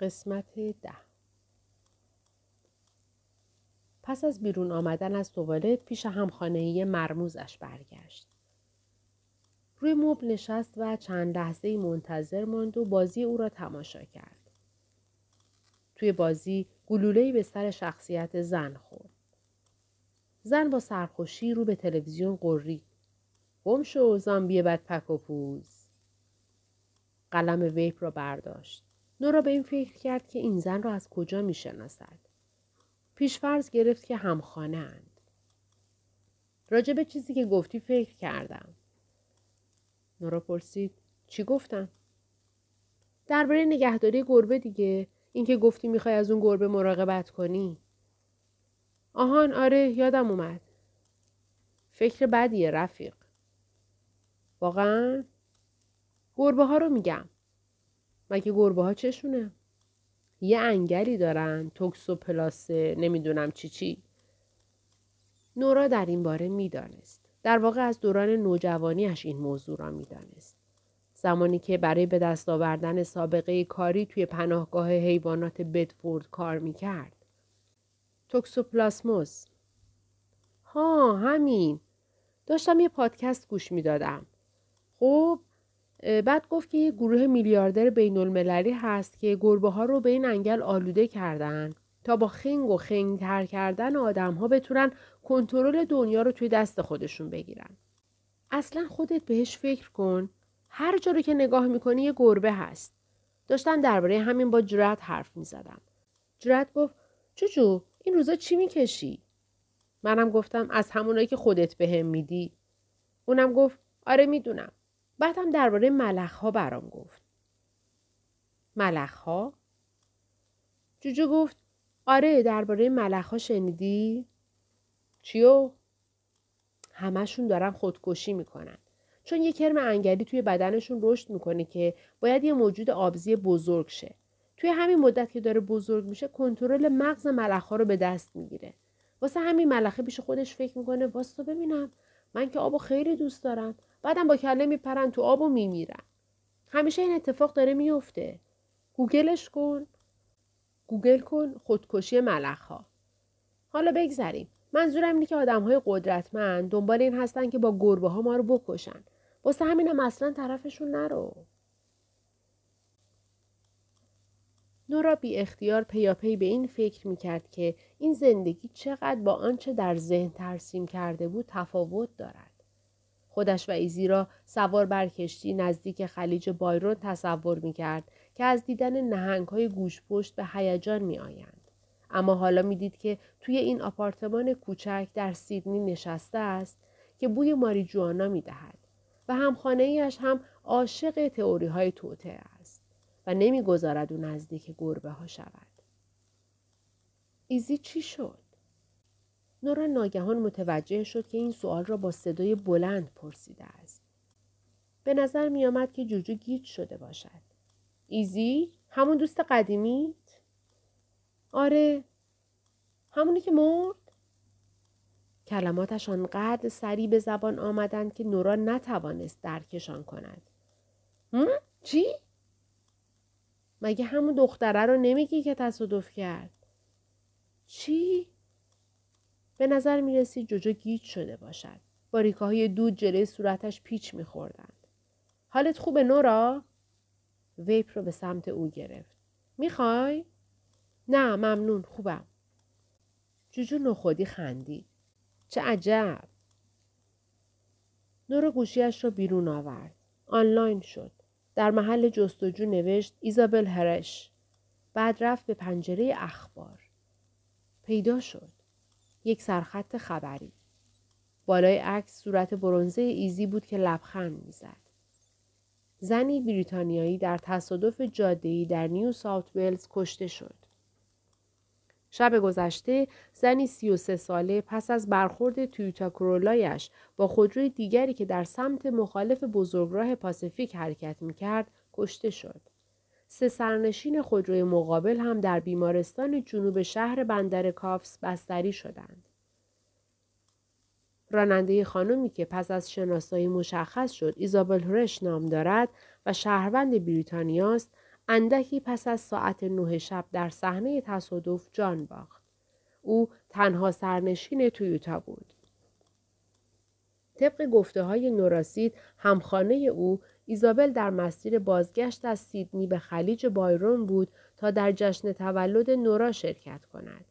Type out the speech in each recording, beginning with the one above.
قسمت ده پس از بیرون آمدن از توالت پیش همخانهی مرموزش برگشت. روی مبل نشست و چند لحظه منتظر ماند و بازی او را تماشا کرد. توی بازی گلولهی به سر شخصیت زن خورد. زن با سرخوشی رو به تلویزیون قرید. گم شو زامبی بد پک و پوز. قلم ویپ را برداشت. نورا به این فکر کرد که این زن را از کجا می شناسد. پیشفرض گرفت که همخانه اند. راجع به چیزی که گفتی فکر کردم. نورا پرسید چی گفتم؟ درباره نگهداری گربه دیگه اینکه گفتی می‌خوای از اون گربه مراقبت کنی. آهان آره یادم اومد. فکر بدیه رفیق. واقعا؟ گربه ها رو میگم. مگه گربه ها چشونه؟ یه انگلی دارن توکسوپلاسه نمی‌دونم چی چی. نورا در این باره می‌دانست. در واقع از دوران نوجوانیش این موضوع را می‌دانست. زمانی که برای به دست آوردن سابقه کاری توی پناهگاه حیوانات بدفورد کار می‌کرد. توکسوپلاسموس ها همین داشتم یه پادکست گوش می‌دادم خب بعد گفت که یه گروه میلیاردر بین المللی هست که گربه ها رو به این انگل آلوده کردن تا با خنگ و خنگ تر کردن آدم ها بتونن کنترل دنیا رو توی دست خودشون بگیرن. اصلا خودت بهش فکر کن. هر جا رو که نگاه می‌کنی یه گربه هست. داشتن درباره همین با جرات حرف می‌زدم. جرات گفت جوجو این روزا چی می‌کشی؟ منم گفتم از همونایی که خودت بهم به میدی. اونم گفت آره می‌دونم. بعد هم درباره ملخ ها برام گفت. ملخ ها؟ جوجو گفت آره درباره ملخ ها شنیدی؟ چیو؟ همشون دارن خودکشی می‌کنن. چون یه کرم انگلی توی بدنشون رشد می‌کنه که باید یه موجود آبزی بزرگ شه. توی همین مدت که داره بزرگ میشه کنترل مغز ها رو به دست می‌گیره. واسه همین ملخه پیش خودش فکر می‌کنه واسه ببینم من که آبو خیلی دوست دارم بعدم با کله میپرن تو آب و میمیرن. همیشه این اتفاق داره میفته. گوگلش کن. گوگل کن خودکشی ملخ ها حالا بگذریم. منظورم اینه که آدم های قدرتمند دنبال این هستن که با گربه ها ما رو بکشن. واسه همینم اصلا طرفشون نرو. نورا بی اختیار پیاپی به این فکر می کرد که این زندگی چقدر با آنچه در ذهن ترسیم کرده بود تفاوت دارد. خودش و ایزی را سوار بر کشتی نزدیک خلیج بایرون تصور می کرد که از دیدن نهنگ های گوش پشت به هیجان می آیند. اما حالا می دید که توی این آپارتمان کوچک در سیدنی نشسته است که بوی ماریجوانا می دهد و همخانه ایش هم عاشق تئوری های توته است و نمی‌گذارد او نزدیک گربه ها شود. ایزی چی شد؟ نورا ناگهان متوجه شد که این سوال را با صدای بلند پرسیده است. به نظر می آمد که جوجو گیج شده باشد. ایزی؟ همون دوست قدیمیت؟ آره. همونی که مرد؟ کلماتش آنقدر سریع به زبان آمدند که نورا نتوانست درکشان کند. هم؟ چی؟ مگه همون دختره رو نمیگی که تصادف کرد؟ چی؟ به نظر می رسید جوجو گیج شده باشد. باریکه های دود جلوی صورتش پیچ می خوردند. حالت خوبه نورا؟ ویپ رو به سمت او گرفت. می‌خوای؟ نه ممنون خوبم. جوجو نخودی خندید. چه عجب. نورا گوشیش را بیرون آورد. آنلاین شد. در محل جستجو نوشت ایزابل هرش. بعد رفت به پنجره اخبار. پیدا شد. یک سرخط خبری. بالای عکس صورت برونزه ایزی بود که لبخند می‌زد. زنی بریتانیایی در تصادف جاده‌ای در نیو ساوت ولز کشته شد. شب گذشته زنی 33 ساله پس از برخورد تویوتا کرولایش با خودروی دیگری که در سمت مخالف بزرگراه پاسیفیک حرکت می‌کرد کشته شد. سه سرنشین خودروی مقابل هم در بیمارستان جنوب شهر بندر کافس بستری شدند. راننده خانمی که پس از شناسایی مشخص شد ایزابل هرش نام دارد و شهروند بریتانیاست اندکی پس از ساعت نه شب در صحنه تصادف جان باخت. او تنها سرنشین تویوتا بود. طبق گفته های نوراسید همخانه او ایزابل در مسیر بازگشت از سیدنی به خلیج بایرون بود تا در جشن تولد نورا شرکت کند.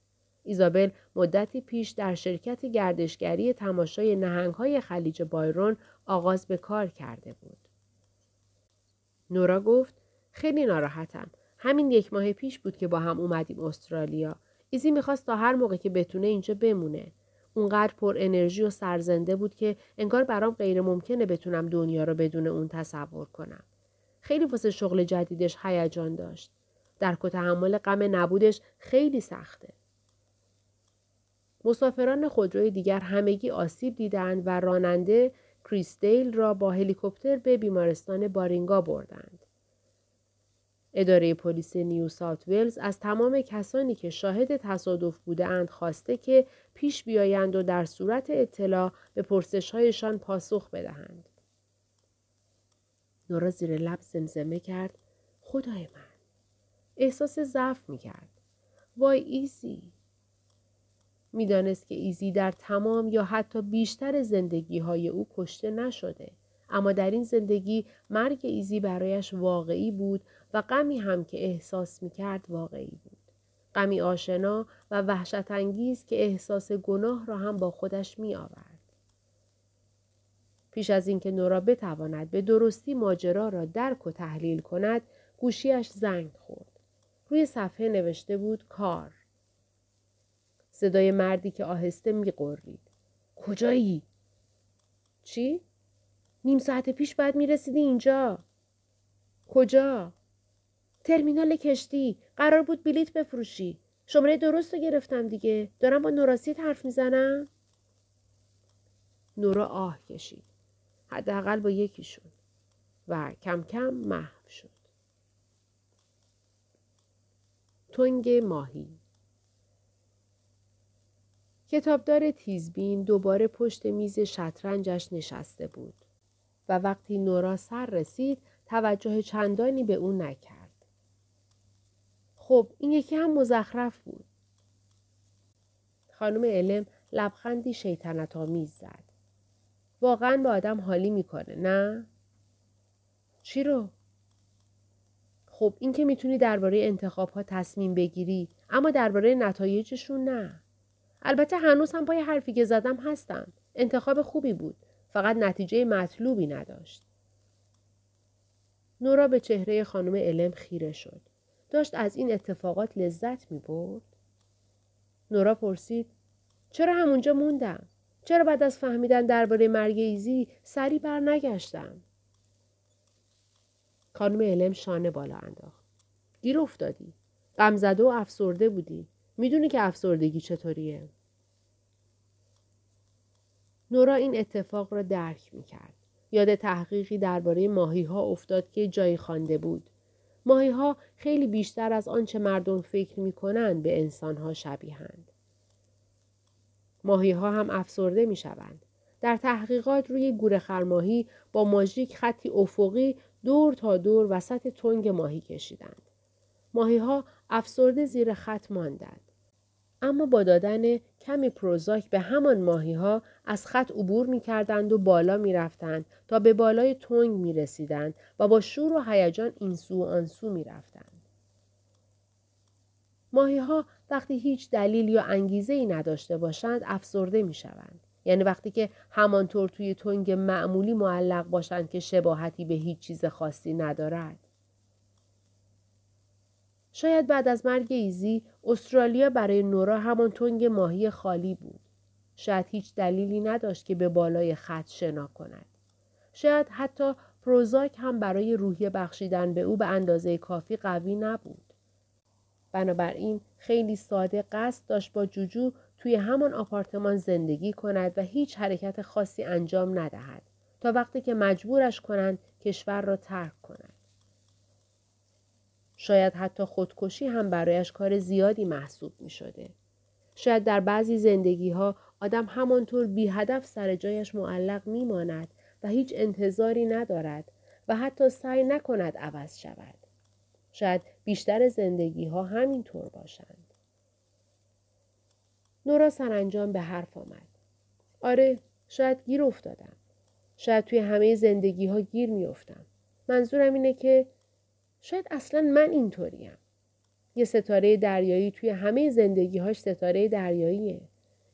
ایزابل مدتی پیش در شرکت گردشگری تماشای نهنگهای خلیج بایرون آغاز به کار کرده بود. نورا گفت خیلی ناراحتم. همین یک ماه پیش بود که با هم اومدیم استرالیا. ایزی می‌خواست تا هر موقع که بتونه اینجا بمونه. اونقدر پر انرژی و سرزنده بود که انگار برام غیر ممکنه بتونم دنیا رو بدون اون تصور کنم. خیلی واسه شغل جدیدش هیجان داشت. درک و تحمل غم نبودش خیلی سخته. مسافران خودروی دیگر همگی آسیب دیدند و راننده کریستیل را با هلیکوپتر به بیمارستان بارینگا بردند. اداره پلیس نیو ساوت ولز از تمام کسانی که شاهد تصادف بودند خواسته که پیش بیایند و در صورت اطلاع به پرسشهایشان پاسخ بدهند. نورا زیر لب زمزمه کرد خدای من احساس ضعف می کرد. وای ایزی می‌دانست که ایزی در تمام یا حتی بیشتر زندگی های او کشته نشده. اما در این زندگی مرگ ایزی برایش واقعی بود و غمی هم که احساس می کرد واقعی بود. غمی آشنا و وحشت انگیز که احساس گناه را هم با خودش می آورد. پیش از اینکه نورا بتواند به درستی ماجرا را درک و تحلیل کند گوشیش زنگ خورد. روی صفحه نوشته بود کار. صدای مردی که آهسته میقرید. کجایی؟ چی؟ نیم ساعت پیش باید می‌رسیدی اینجا. کجا؟ ترمینال کشتی. قرار بود بلیت بفروشی. شماره درست رو گرفتم دیگه. دارم با نوراسید حرف می‌زنم؟ نورا آه کشید. حداقل با یکیشون. و کم کم محو شد. تنگ ماهی کتابدار تیزبین دوباره پشت میز شطرنجش نشسته بود و وقتی نورا سر رسید توجه چندانی به او نکرد. خب این یکی هم مزخرف بود. خانم علم لبخندی شیطنت آمیز زد. واقعا به آدم حالی می‌کنه نه؟ چی رو؟ خب این که می‌تونی درباره انتخاب ها تصمیم بگیری اما درباره نتایجشون نه. البته هنوز هم پای حرفی که زدم هستم. انتخاب خوبی بود. فقط نتیجه مطلوبی نداشت. نورا به چهره خانم علم خیره شد. داشت از این اتفاقات لذت می برد؟ نورا پرسید چرا همونجا موندم؟ چرا بعد از فهمیدن درباره مرگ ایزی سری بر نگشتم؟ خانم علم شانه بالا انداخت. گیر افتادی. غمزده و افسرده بودی. می‌دونی که افسردگی چطوریه؟ نورا این اتفاق را درک می‌کرد. یاد تحقیقی درباره ماهی ها افتاد که جایی خوانده بود. ماهی ها خیلی بیشتر از آنچه مردم فکر می کنند به انسان ها شبیهند. ماهی ها هم افسرده می شوند. در تحقیقات روی گوره خرماهی با ماژیک خطی افقی دور تا دور وسط تنگ ماهی کشیدند. ماهی ها افسرده زیر خط ماندند. اما با دادن کمی پروزاک به همان ماهی ها از خط عبور می کردند و بالا می رفتند تا به بالای تنگ می رسیدند و با شور و هیجان این سو و آن سو می رفتند. ماهی ها وقتی هیچ دلیل یا انگیزه ای نداشته باشند افسرده می شوند. یعنی وقتی که همانطور توی تنگ معمولی معلق باشند که شباهتی به هیچ چیز خاصی ندارد. شاید بعد از مرگ ایزی استرالیا برای نورا همان تنگ ماهی خالی بود. شاید هیچ دلیلی نداشت که به بالای خط شنا کند. شاید حتی پروزاک هم برای روحیه بخشیدن به او به اندازه کافی قوی نبود. بنابراین خیلی ساده قصد داشت با جوجو توی همان آپارتمان زندگی کند و هیچ حرکت خاصی انجام ندهد تا وقتی که مجبورش کنند کشور را ترک کند. شاید حتی خودکشی هم برایش کار زیادی محسوب می شده. شاید در بعضی زندگی ها آدم همانطور بی هدف سر جایش معلق می ماند و هیچ انتظاری ندارد و حتی سعی نکند عوض شود. شاید بیشتر زندگی ها همینطور باشند. نورا سرانجام به حرف آمد. آره شاید گیر افتادم. شاید توی همه زندگی ها گیر میافتم. منظورم اینه که شاید اصلا من اینطوریم. یه ستاره دریایی توی همه زندگیهاش ستاره دریاییه.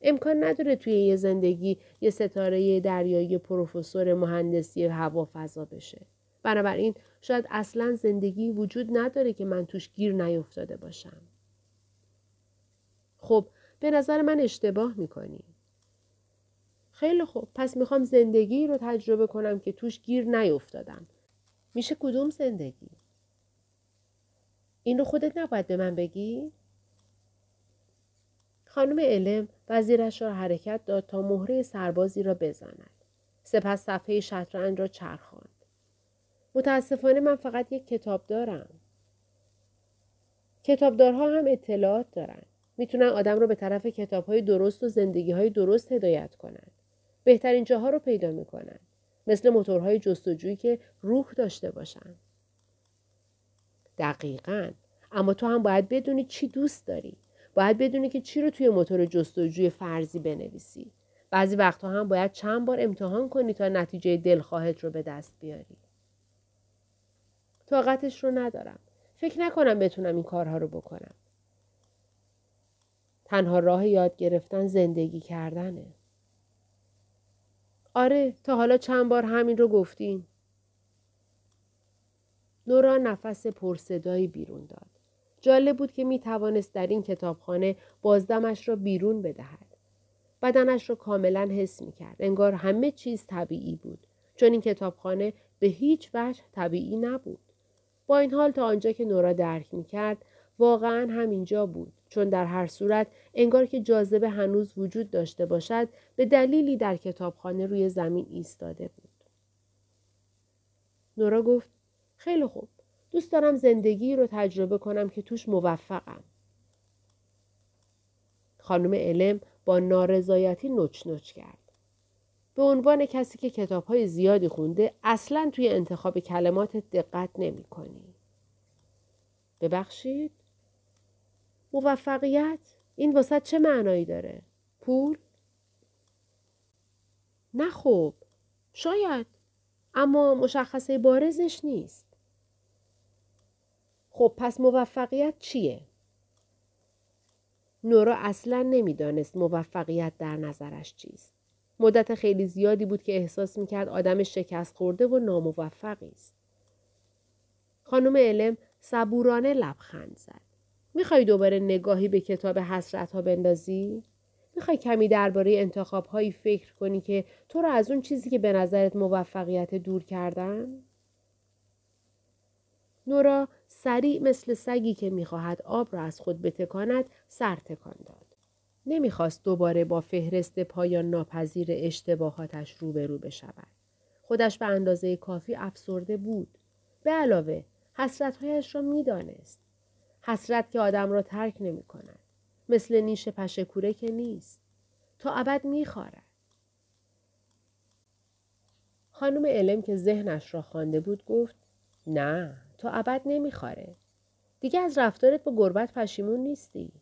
امکان نداره توی یه زندگی یه ستاره دریایی پروفسور مهندسی هوا فضا بشه. بنابراین شاید اصلا زندگی وجود نداره که من توش گیر نیفتاده باشم. خب به نظر من اشتباه می‌کنی. خیلی خوب پس می‌خوام زندگی رو تجربه کنم که توش گیر نیفتادم. میشه کدوم زندگی؟ این رو خودت نباید به من بگی؟ خانم علم وزیرش را حرکت داد تا مهره سربازی را بزند. سپس صفحه شطرنج را چرخاند. متاسفانه من فقط یک کتاب دارم. کتابدارها هم اطلاعات دارند. می‌تونن آدم رو به طرف کتاب های درست و زندگی های درست هدایت کنند. بهترین جاها رو پیدا می‌کنن. مثل موتورهای جستجویی که روح داشته باشن. دقیقا. اما تو هم باید بدونی چی دوست داری. باید بدونی که چی رو توی موتور جستجوی فرضی بنویسی. بعضی وقتها هم باید چند بار امتحان کنی تا نتیجه دلخواهت رو به دست بیاری. طاقتش رو ندارم. فکر نکنم بتونم این کارها رو بکنم. تنها راه یاد گرفتن زندگی کردنه. آره تا حالا چند بار همین رو گفتین. نورا نفس پرصدایی بیرون داد. جالب بود که می توانست در این کتابخانه بازدمش را بیرون بدهد. بدنش را کاملا حس می کرد. انگار همه چیز طبیعی بود. چون این کتابخانه به هیچ وجه طبیعی نبود. با این حال تا آنجا که نورا درک می کرد واقعا همینجا بود چون در هر صورت انگار که جاذبه هنوز وجود داشته باشد به دلیلی در کتابخانه روی زمین ایستاده بود. نورا گفت خیلی خوب دوست دارم زندگی رو تجربه کنم که توش موفقم. خانم علم با نارضایتی نچ نچ کرد. به عنوان کسی که کتاب های زیادی خونده اصلا توی انتخاب کلمات دقت نمی کنی. ببخشید؟ موفقیت؟ این واسط چه معنایی داره؟ پول؟ نه خوب. شاید. اما مشخصه بارزش نیست. خب پس موفقیت چیه؟ نورا اصلا نمی‌دانست موفقیت در نظرش چیست. مدت خیلی زیادی بود که احساس می‌کرد آدم شکست خورده و ناموفقی است. خانم علم صبورانه لبخند زد. می‌خوای دوباره نگاهی به کتاب حسرت ها بندازی؟ می‌خوای کمی درباره انتخاب هایی فکر کنی که تو رو از اون چیزی که به نظرت موفقیت دور کردن؟ نورا سریع مثل سگی که می‌خواهد آب را از خود بتکاند سر تکان داد. نمی‌خواست دوباره با فهرست پایان ناپذیر اشتباهاتش روبرو بشود. خودش به اندازه کافی افسرده بود. به علاوه حسرتهایش را می‌دانست. حسرت که آدم را ترک نمی کند. مثل نیش پشکوره که نیست. تا ابد میخوارد. خانم علم که ذهنش را خوانده بود گفت نه تا ابد نمیخواره. دیگه از رفتارت با گربت پشیمون نیستی.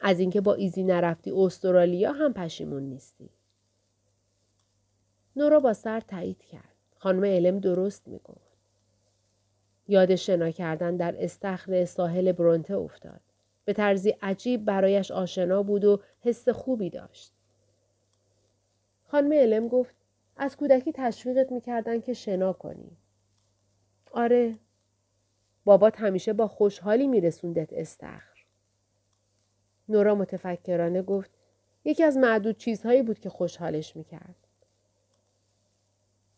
از اینکه با ایزی نرفتی استرالیا هم پشیمون نیستی. نورا با سر تایید کرد. خانم علم درست می‌گفت. یاد شنا کردن در استخر ساحل برونته افتاد. به طرزی عجیب برایش آشنا بود و حس خوبی داشت. خانم علم گفت از کودکی تشویقت می‌کردن که شنا کنی. آره. بابات همیشه با خوشحالی میرسوندت استخر. نورا متفکرانه گفت یکی از معدود چیزهایی بود که خوشحالش می‌کرد.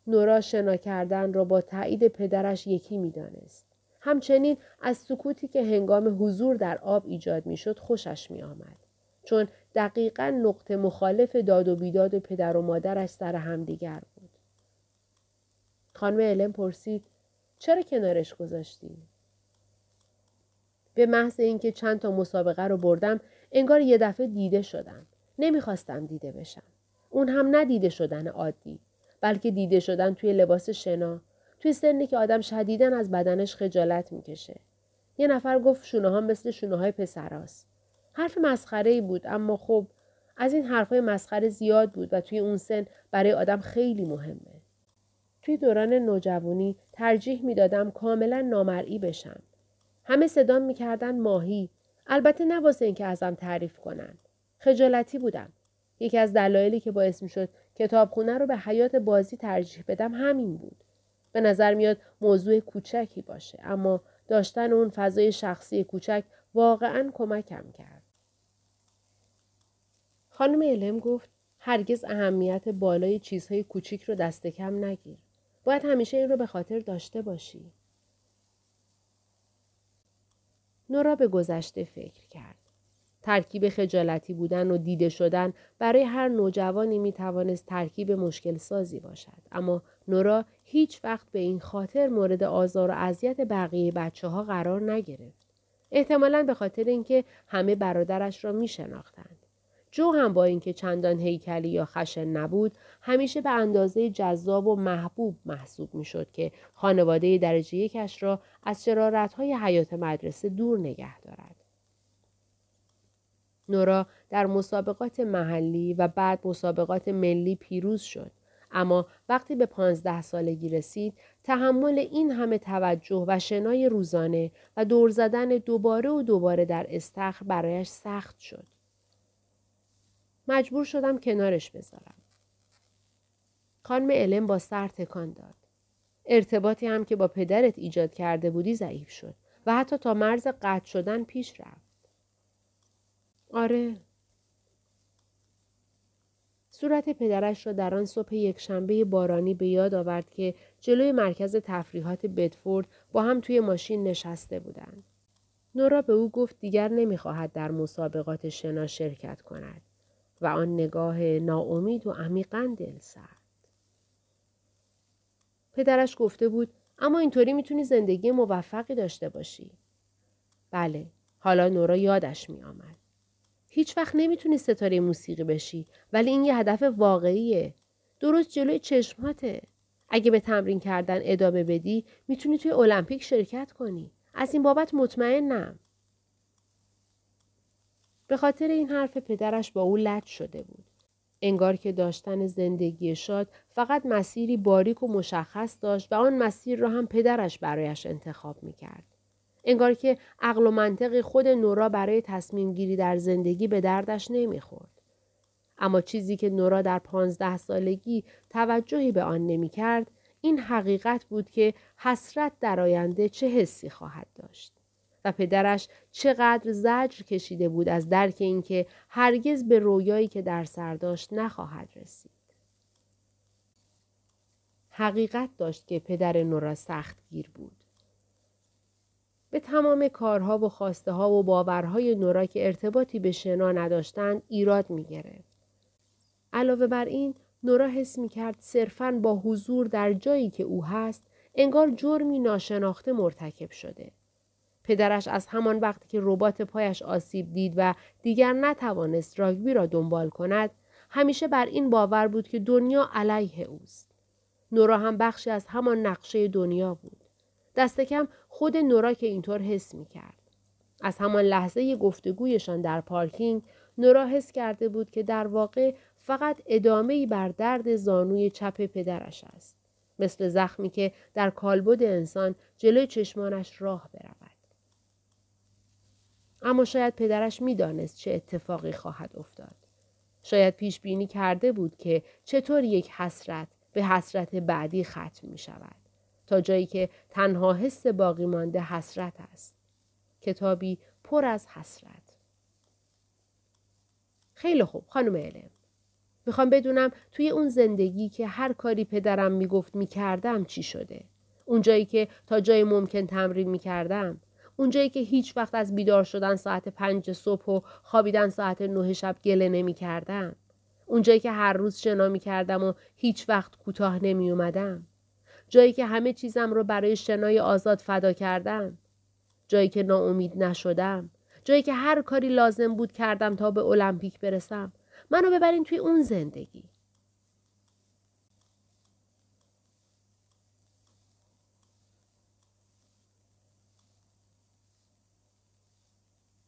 نورا شنا کردن را با تایید پدرش یکی می‌دانست. همچنین از سکوتی که هنگام حضور در آب ایجاد می‌شد خوشش می آمد. چون دقیقا نقطه مخالف داد و بیداد پدر و مادرش سر همدیگر بود. خانم علم پرسید چرا کنارش گذاشتی؟ به محض اینکه چند تا مسابقه رو بردم انگار یه دفعه دیده شدم. نمی‌خواستم دیده بشم. اون هم ندیده شدن عادی. بلکه دیده شدن توی لباس شنا توی سنی که آدم شدیدن از بدنش خجالت می‌کشه یه نفر گفت شونه ها مثل شونه های پسراست. حرف مسخره ای بود اما خب از این حرفهای مسخره زیاد بود و توی اون سن برای آدم خیلی مهمه. توی دوران نوجوانی ترجیح می‌دادم کاملا نامرئی بشم. همه صدام می‌کردن ماهی. البته نه واسه اینکه ازم تعریف کنن. خجالتی بودم. یکی از دلایلی که باعث می‌شد کتابخونه رو به حیات بازی ترجیح بدم همین بود. به نظر میاد موضوع کوچکی باشه اما داشتن اون فضای شخصی کوچک واقعا کمکم کرد. خانم علم گفت هرگز اهمیت بالای چیزهای کوچیک رو دست کم نگیر. باید همیشه این رو به خاطر داشته باشی. نورا به گذشته فکر کرد. ترکیب خجالتی بودن و دیده شدن برای هر نوجوانی می توانست ترکیب مشکل سازی باشد. اما نورا هیچ وقت به این خاطر مورد آزار و اذیت بقیه بچه ها قرار نگرفت. احتمالا به خاطر اینکه همه برادرش را می شناختند. جو هم با اینکه چندان هیکلی یا خشن نبود همیشه به اندازه جذاب و محبوب محسوب می‌شد که خانواده درجه یکش را از شرارتهای حیات مدرسه دور نگه دارد. نورا در مسابقات محلی و بعد مسابقات ملی پیروز شد. اما وقتی به پانزده سالگی رسید تحمل این همه توجه و شنای روزانه و دور زدن دوباره و دوباره در استخر برایش سخت شد. مجبور شدم کنارش بذارم. خانم علم با سر تکان داد. ارتباطی هم که با پدرت ایجاد کرده بودی ضعیف شد و حتی تا مرز قطع شدن پیش رفت. آره. صورت پدرش را در آن صبح یکشنبه بارانی به یاد آورد که جلوی مرکز تفریحات بدفورد با هم توی ماشین نشسته بودند. نورا به او گفت دیگر نمی‌خواهد در مسابقات شنا شرکت کند. و آن نگاه ناامید و عمیقا دل سرد. پدرش گفته بود اما اینطوری می‌تونی زندگی موفقی داشته باشی. بله، حالا نورا یادش می آمد. هیچ وقت نمی‌تونی ستاره موسیقی بشی ولی این یه هدف واقعیه. درست جلوی چشماته. اگه به تمرین کردن ادامه بدی می‌تونی توی المپیک شرکت کنی. از این بابت مطمئنم. به خاطر این حرف پدرش با او لج شده بود. انگار که داشتن زندگی شاد فقط مسیری باریک و مشخص داشت و آن مسیر را هم پدرش برایش انتخاب می کرد. انگار که عقل و منطق خود نورا برای تصمیم گیری در زندگی به دردش نمی‌خورد. اما چیزی که نورا در پانزده سالگی توجهی به آن نمی کرد این حقیقت بود که حسرت در آینده چه حسی خواهد داشت. پدرش چقدر زجر کشیده بود از درک اینکه هرگز به رویایی که در سر داشت نخواهد رسید. حقیقت داشت که پدر نورا سخت گیر بود. به تمام کارها و خواسته ها و باورهای نورا که ارتباطی به شنا نداشتند ایراد می گرفت. علاوه بر این نورا حس می کرد صرفاً با حضور در جایی که او هست انگار جرمی ناشناخته مرتکب شده. پدرش از همان وقتی که ربات پایش آسیب دید و دیگر نتوانست راگبی را دنبال کند همیشه بر این باور بود که دنیا علیه اوست نورا هم بخشی از همان نقشه دنیا بود دست کم خود نورا که اینطور حس می کرد. از همان لحظه گفتگویشان در پارکینگ نورا حس کرده بود که در واقع فقط ادامه بر درد زانوی چپ پدرش است. مثل زخمی که در کالبد انسان جلوی چشمانش راه برود. اما شاید پدرش می‌دانست چه اتفاقی خواهد افتاد. شاید پیش بینی کرده بود که چطور یک حسرت به حسرت بعدی ختم می شود. تا جایی که تنها حس باقی مانده حسرت است. کتابی پر از حسرت. خیلی خوب خانم علم. می‌خوام بدونم توی اون زندگی که هر کاری پدرم می‌گفت می‌کردم چی شده. اون جایی که تا جای ممکن تمرین می‌کردم. اونجایی که هیچ وقت از بیدار شدن ساعت پنج صبح و خوابیدن ساعت نه شب گله نمی کردم. اونجایی که هر روز شنا می کردم و هیچ وقت کوتاه نمی اومدم. جایی که همه چیزم رو برای شنای آزاد فدا کردم. جایی که ناامید نشدم. جایی که هر کاری لازم بود کردم تا به المپیک برسم. منو ببرین توی اون زندگی.